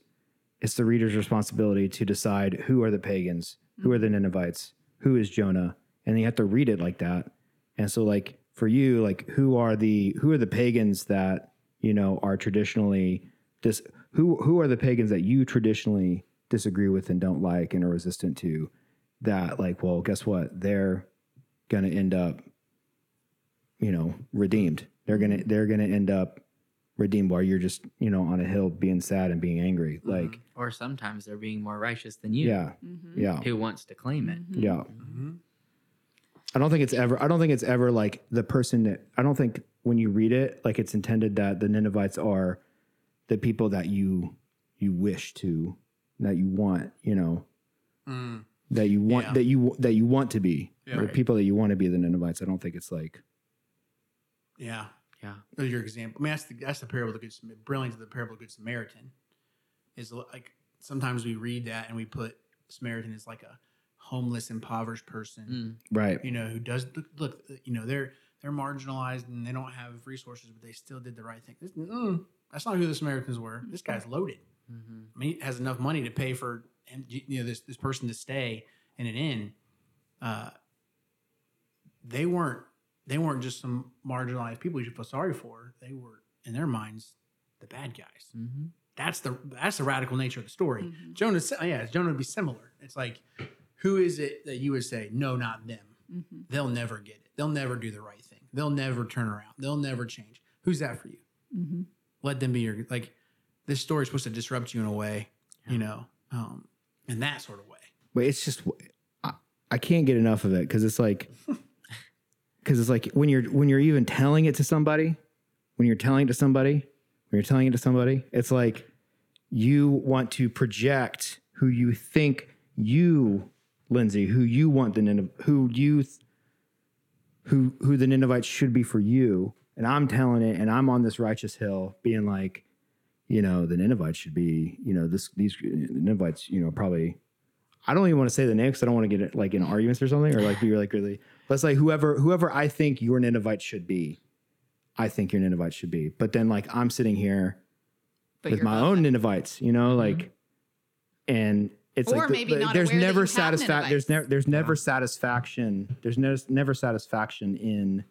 it's the reader's responsibility to decide who are the pagans, who are the Ninevites, who is Jonah, and you have to read it like that. And so like for you, like who are the who are the pagans that you know are traditionally dis who who are the pagans that you traditionally disagree with and don't like and are resistant to that like well guess what? They're gonna end up you know redeemed. They're gonna mm-hmm. they're gonna end up redeemed while you're just you know on a hill being sad and being angry. Mm-hmm. Like Or sometimes they're being more righteous than you. yeah. Mm-hmm. Yeah. Who wants to claim it? yeah. Mm-hmm. I don't think it's ever. I don't think it's ever like the person that. I don't think when you read it, like it's intended that the Ninevites are the people that you you wish to, that you want. You know, mm, that you want Yeah. that you that you want to be, Yeah. or Right. people that you want to be the Ninevites. I don't think it's like yeah. Yeah. Those are your example. I mean, that's the that's the parable of the good Brilliant brilliance of the parable of the good Samaritan. Is like sometimes we read that and we put Samaritan as like a homeless, impoverished person, Mm. right. you know, who does look, look, you know, they're they're marginalized and they don't have resources, but they still did the right thing. This, mm, that's not who the Samaritans were. This guy's loaded. Mm-hmm. I mean, he has enough money to pay for you know this this person to stay in an inn. Uh, they weren't they weren't just some marginalized people you should feel sorry for. They were in their minds the bad guys. Mm-hmm. That's the that's the radical nature of the story. Mhm. Jonah, yeah, Jonah would be similar. It's like, who is it that you would say no, not them? Mhm. They'll never get it. They'll never do the right thing. They'll never turn around. They'll never change. Who's that for you? Mhm. let them be your like this story is supposed to disrupt you in a way you know um in that sort of way But it's just I, I can't get enough of it because it's like because it's like when you're when you're even telling it to somebody, when you're telling it to somebody, when you're telling it to somebody, it's like you want to project who you think you, Lindsay, who you want the Nineveh, who you th- who who the Ninevites should be for you, and I'm telling it, and I'm on this righteous hill, being like, you know, the Ninevites should be, you know, this these uh, the Ninevites, you know, probably. I don't even want to say the name because I don't want to get like in arguments or something, or like be like really. Let's like whoever whoever I think your Ninevite should be, I think your Ninevite should be. But then like I'm sitting here But with my own it. Ninevites, you know, mm-hmm. like, and it's Or like maybe the- not there's aware never satisfaction. There's never there's never satisfaction. There's no, never satisfaction in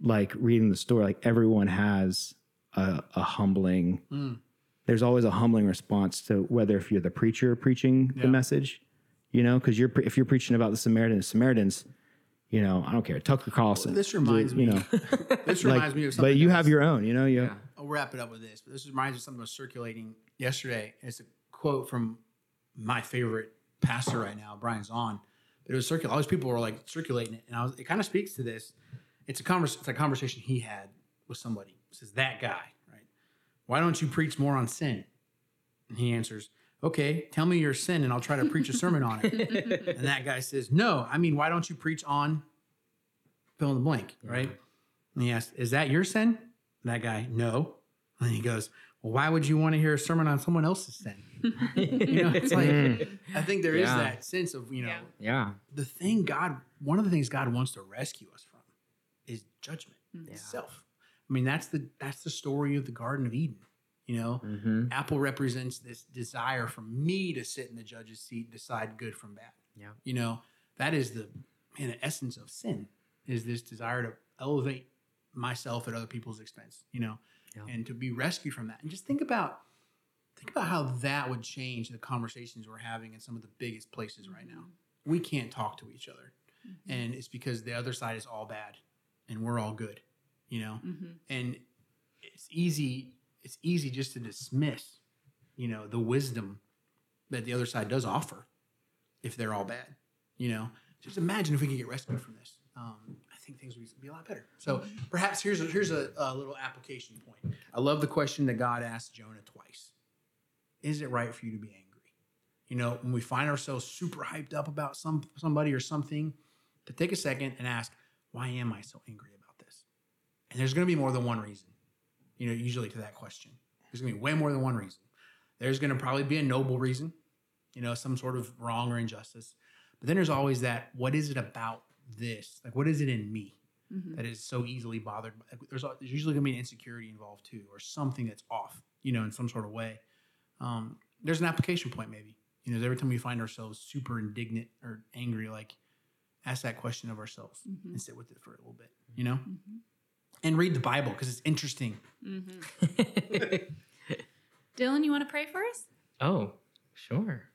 like reading the story. Like everyone has a, a humbling. Mm. There's always a humbling response to whether if you're the preacher preaching Yeah. the message, you know, because you're pre- if you're preaching about the Samaritans, Samaritans, you know, I don't care. Tucker Carlson. this reminds you me know, this like, reminds me of something but you have your own, you know, you Yeah. i'll wrap it up with this but this reminds me of something that was circulating yesterday it's a quote from my favorite pastor right now Brian Zahnd but it was circulating all these people were like circulating it and i was it kind of speaks to this. It's a convers- it's a conversation he had with somebody. It says that guy right? Why don't you preach more on sin? And he answers okay tell me your sin and i'll try to preach a sermon on it. And that guy says no i mean why don't you preach on fill in the blank right? And he asks, is that your sin? And that guy no. And he goes well why would you want to hear a sermon on someone else's sin you know it's like i think there is Yeah. that sense of you know Yeah. Yeah. the thing God, one of the things God wants to rescue us from is judgment Mm-hmm. itself. I mean, that's the that's the story of the Garden of Eden. You know, Mm-hmm. apple represents this desire for me to sit in the judge's seat, decide good from bad. Yeah. You know, that is the man, the essence of sin is this desire to elevate myself at other people's expense. You know, Yeah. and to be rescued from that. And just think about think about how that would change the conversations we're having in some of the biggest places right now. We can't talk to each other, and it's because the other side is all bad, and we're all good. You know, Mhm. and it's easy it's easy just to dismiss you know the wisdom that the other side does offer if they're all bad. You know, just imagine if we could get rescued from this. Um, think things would be a lot better. So perhaps here's a, here's a, a little application point. I love the question that God asked Jonah twice. Is it right for you to be angry? You know, when we find ourselves super hyped up about some somebody or something, to take a second and ask, why am I so angry about this? And there's going to be more than one reason. You know, usually to that question, there's going to be way more than one reason. There's going to probably be a noble reason, you know, some sort of wrong or injustice. But then there's always that, what is it about this? Like, what is it in me Mhm. that is so easily bothered? by- There's, there's usually going to be an insecurity involved too, or something that's off, you know, in some sort of way. Um, there's an application point maybe. You know, every time we find ourselves super indignant or angry, like ask that question of ourselves Mhm. and sit with it for a little bit, you know, Mhm. and read the Bible because it's interesting. Mhm. Dylan, you want to pray for us? oh, sure.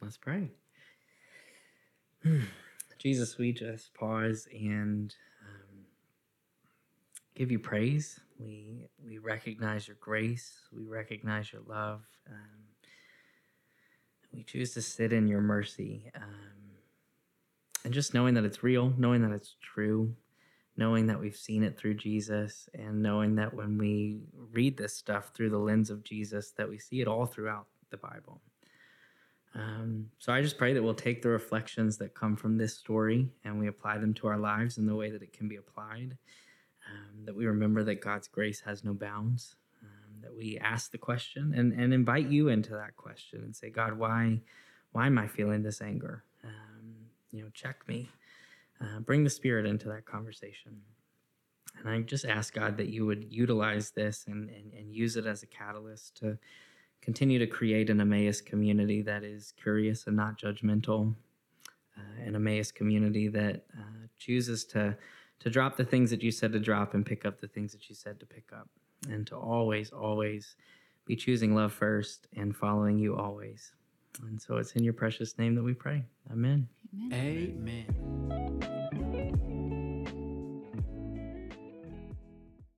Let's pray. Jesus, we just pause and um, give you praise. We we recognize your grace. We recognize your love. Um, we choose to sit in your mercy, um, and just knowing that it's real, knowing that it's true, knowing that we've seen it through Jesus, and knowing that when we read this stuff through the lens of Jesus, that we see it all throughout the Bible. Um, so I just pray that we'll take the reflections that come from this story and we apply them to our lives in the way that it can be applied. Um, that we remember that God's grace has no bounds. Um, that we ask the question and, and invite you into that question and say, God, why, why am I feeling this anger? Um, you know, check me. Uh, bring the Spirit into that conversation. And I just ask God that you would utilize this and, and, and use it as a catalyst to continue to create an Emmaus community that is curious and not judgmental, uh, an Emmaus community that uh, chooses to to drop the things that you said to drop and pick up the things that you said to pick up, and to always, always be choosing love first and following you always. And so it's in your precious name that we pray. Amen. Amen. Amen.